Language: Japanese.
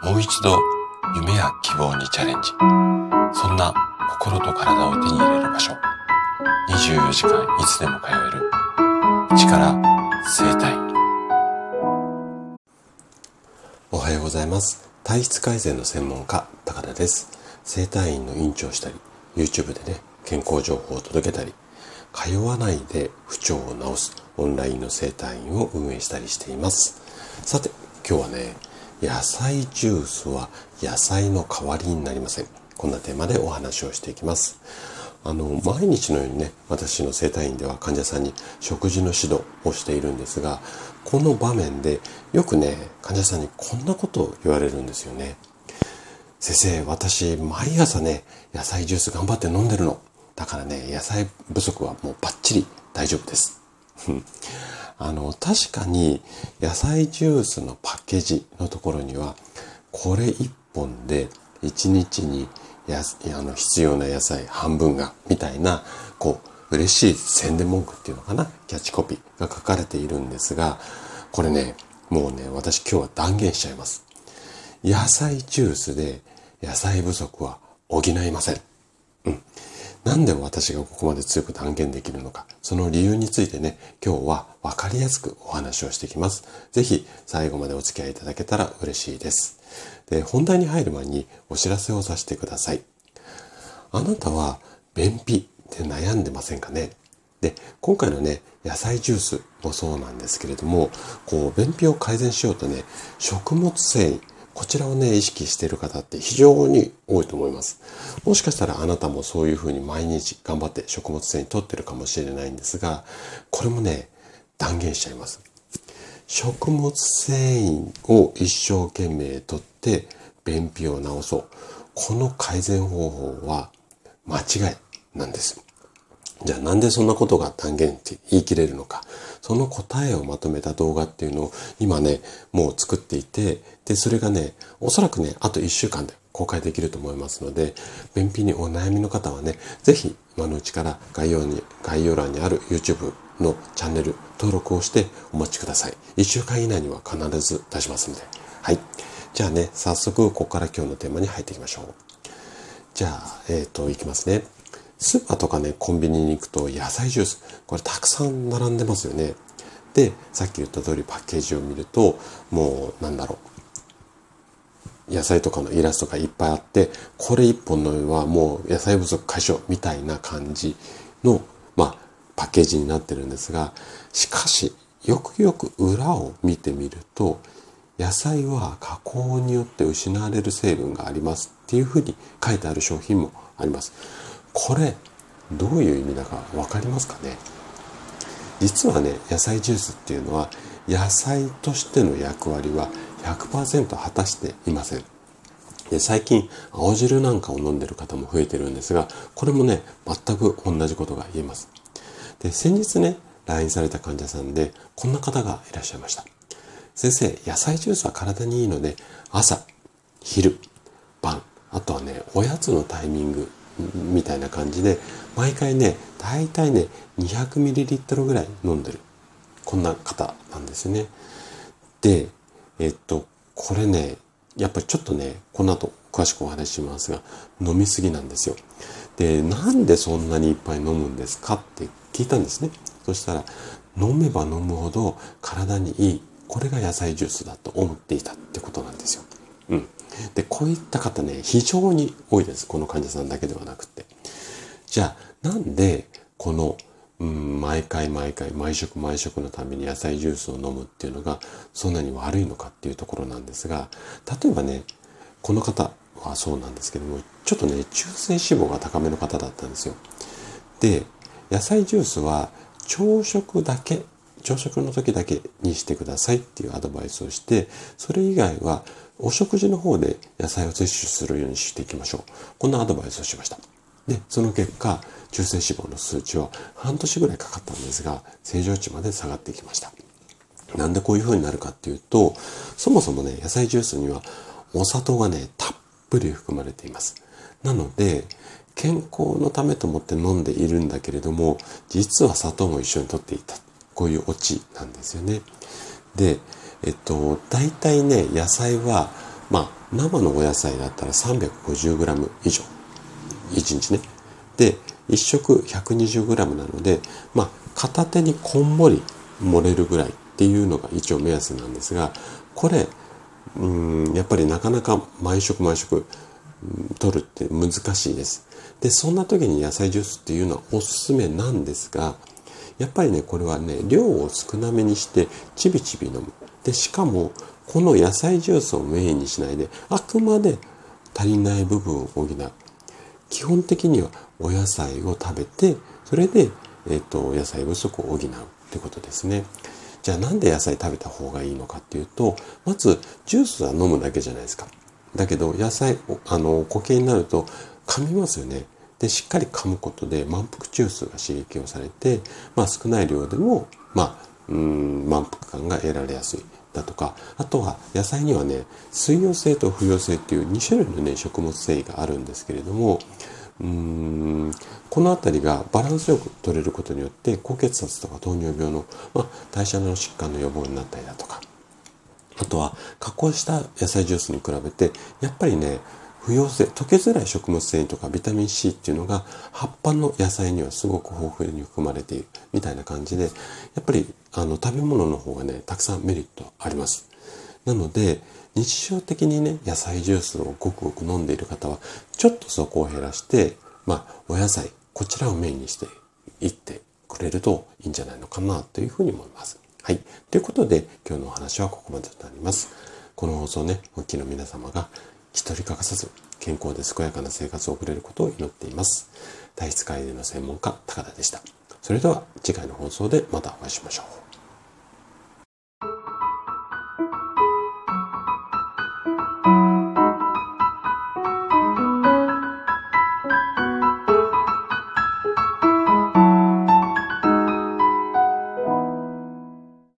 もう一度夢や希望にチャレンジ。そんな心と体を手に入れる場所。24時間いつでも通える。力生体。おはようございます。体質改善の専門家、高田です。生体院の院長をしたり、YouTube でね、健康情報を届けたり、通わないで不調を治すオンラインの生体院を運営したりしています。さて、今日はね、野菜ジュースは野菜の代わりになりません。こんなテーマでお話をしていきます。あの、毎日のようにね、私の生体院では患者さんに食事の指導をしているんですが、この場面でよくね、患者さんにこんなことを言われるんですよね。先生、私、毎朝ね、野菜ジュース頑張って飲んでるの。だからね、野菜不足はもうバッチリ大丈夫です。あの、確かに野菜ジュースのパッケージのところには、これ1本で1日にやあの必要な野菜半分が、みたいな、こう、嬉しい宣伝文句っていうのかな、キャッチコピーが書かれているんですが、これね、もうね、私今日は断言しちゃいます。野菜ジュースで野菜不足は補いません。うん。なんで私がここまで強く断言できるのか、その理由についてね、今日はわかりやすくお話をしていきます。ぜひ最後までお付き合いいただけたら嬉しいです。で、本題に入る前にお知らせをさせてください。あなたは便秘で悩んでませんかね？で、今回のね、野菜ジュースもそうなんですけれども、こう、便秘を改善しようとね、食物繊維、こちらをね、意識している方って非常に多いと思います。もしかしたらあなたもそういうふうに毎日頑張って食物繊維取ってるかもしれないんですが、これもね、断言しちゃいます。食物繊維を一生懸命とって便秘を治そう。この改善方法は間違いなんです。じゃあなんでそんなことが断言って言い切れるのか。その答えをまとめた動画っていうのを今ね、もう作っていて、で、それがね、おそらくね、あと1週間で公開できると思いますので、便秘にお悩みの方はね、ぜひ今のうちから概要に、概要欄にある YouTube のチャンネル登録をしてお待ちください。1週間以内には必ず出しますので。はい。じゃあね、早速ここから今日のテーマに入っていきましょう。じゃあ、えっ、ー、と、いきますね。スーパーとかね、コンビニに行くと野菜ジュース、これたくさん並んでますよね。で、さっき言った通りパッケージを見ると、もうなんだろう。野菜とかのイラストがいっぱいあって、これ一本の上はもう野菜不足解消みたいな感じの、まあ、パッケージになってるんですが、しかし、よくよく裏を見てみると、野菜は加工によって失われる成分がありますっていうふうに書いてある商品もあります。これどういう意味だか分かりますかね？実はね野菜ジュースっていうのは野菜としての役割は100%果たしていません。で最近青汁なんかを飲んでる方も増えてるんですがこれもね全く同じことが言えます。で先日ね来院された患者さんでこんな方がいらっしゃいました。先生野菜ジュースは体にいいので朝昼晩あとはねおやつのタイミングみたいな感じで毎回ね大体ね 200ml ぐらい飲んでる。こんな方なんですね。でえっとこれねやっぱりちょっとねこの後詳しくお話ししますが飲みすぎなんですよ。でなんでそんなにいっぱい飲むんですかって聞いたんですね。そしたら飲めば飲むほど体にいいこれが野菜ジュースだと思っていたってことなんですよ。うん。で、こういった方ね、非常に多いです。この患者さんだけではなくて。じゃあ、なんで、この、うん、毎回毎回、毎食毎食のために野菜ジュースを飲むっていうのが、そんなに悪いのかっていうところなんですが、例えばね、この方はそうなんですけども、ちょっとね、中性脂肪が高めの方だったんですよ。で、野菜ジュースは朝食だけ朝食の時だけにしてくださいっていうアドバイスをして、それ以外はお食事の方で野菜を摂取するようにしていきましょう。こんなアドバイスをしました。で、その結果、中性脂肪の数値は半年ぐらいかかったんですが、正常値まで下がっていきました。なんでこういう風になるかっていうと、そもそもね、野菜ジュースにはお砂糖がね、たっぷり含まれています。なので、健康のためと思って飲んでいるんだけれども、実は砂糖も一緒に取っていた。こういうオチなんですよね。で、えっと、大体ね、野菜はまあ、生のお野菜だったら 350g 以上。1日ね。で、1食 120g なので、まあ、片手にこんもり盛れるぐらいっていうのが一応目安なんですが、これ、うん、やっぱりなかなか毎食毎食、取るって難しいです。で、そんな時に野菜ジュースっていうのはおすすめなんですが、やっぱりね、これはね、量を少なめにしてちびちび飲む。で、しかも、この野菜ジュースをメインにしないで、あくまで足りない部分を補う。基本的にはお野菜を食べて、それで、えっ、ー、と、野菜不足を補うってことですね。じゃあなんで野菜食べた方がいいのかっていうと、まずジュースは飲むだけじゃないですか。だけど野菜、あの、固形になると噛みますよね。で、しっかり噛むことで満腹中枢が刺激をされて、まあ少ない量でも、まあ、うん、満腹感が得られやすい。だとか、あとは野菜にはね、水溶性と不溶性っていう2種類のね、食物繊維があるんですけれども、うーんこの辺りがバランスよく取れることによって高血圧とか糖尿病の、まあ、代謝の疾患の予防になったりだとかあとは加工した野菜ジュースに比べてやっぱりね不溶性溶けづらい食物繊維とかビタミン C っていうのが葉っぱの野菜にはすごく豊富に含まれているみたいな感じでやっぱりあの食べ物の方がねたくさんメリットありますなので日常的にね野菜ジュースをごくごく飲んでいる方はちょっとそこを減らしてまあお野菜こちらをメインにしていってくれるといいんじゃないのかなというふうに思いますはい。ということで、今日のお話はここまでとなります。この放送ね、お聞きの皆様が一人欠かさず健康で健やかな生活を送れることを祈っています。体質改善の専門家、高田でした。それでは次回の放送でまたお会いしましょう。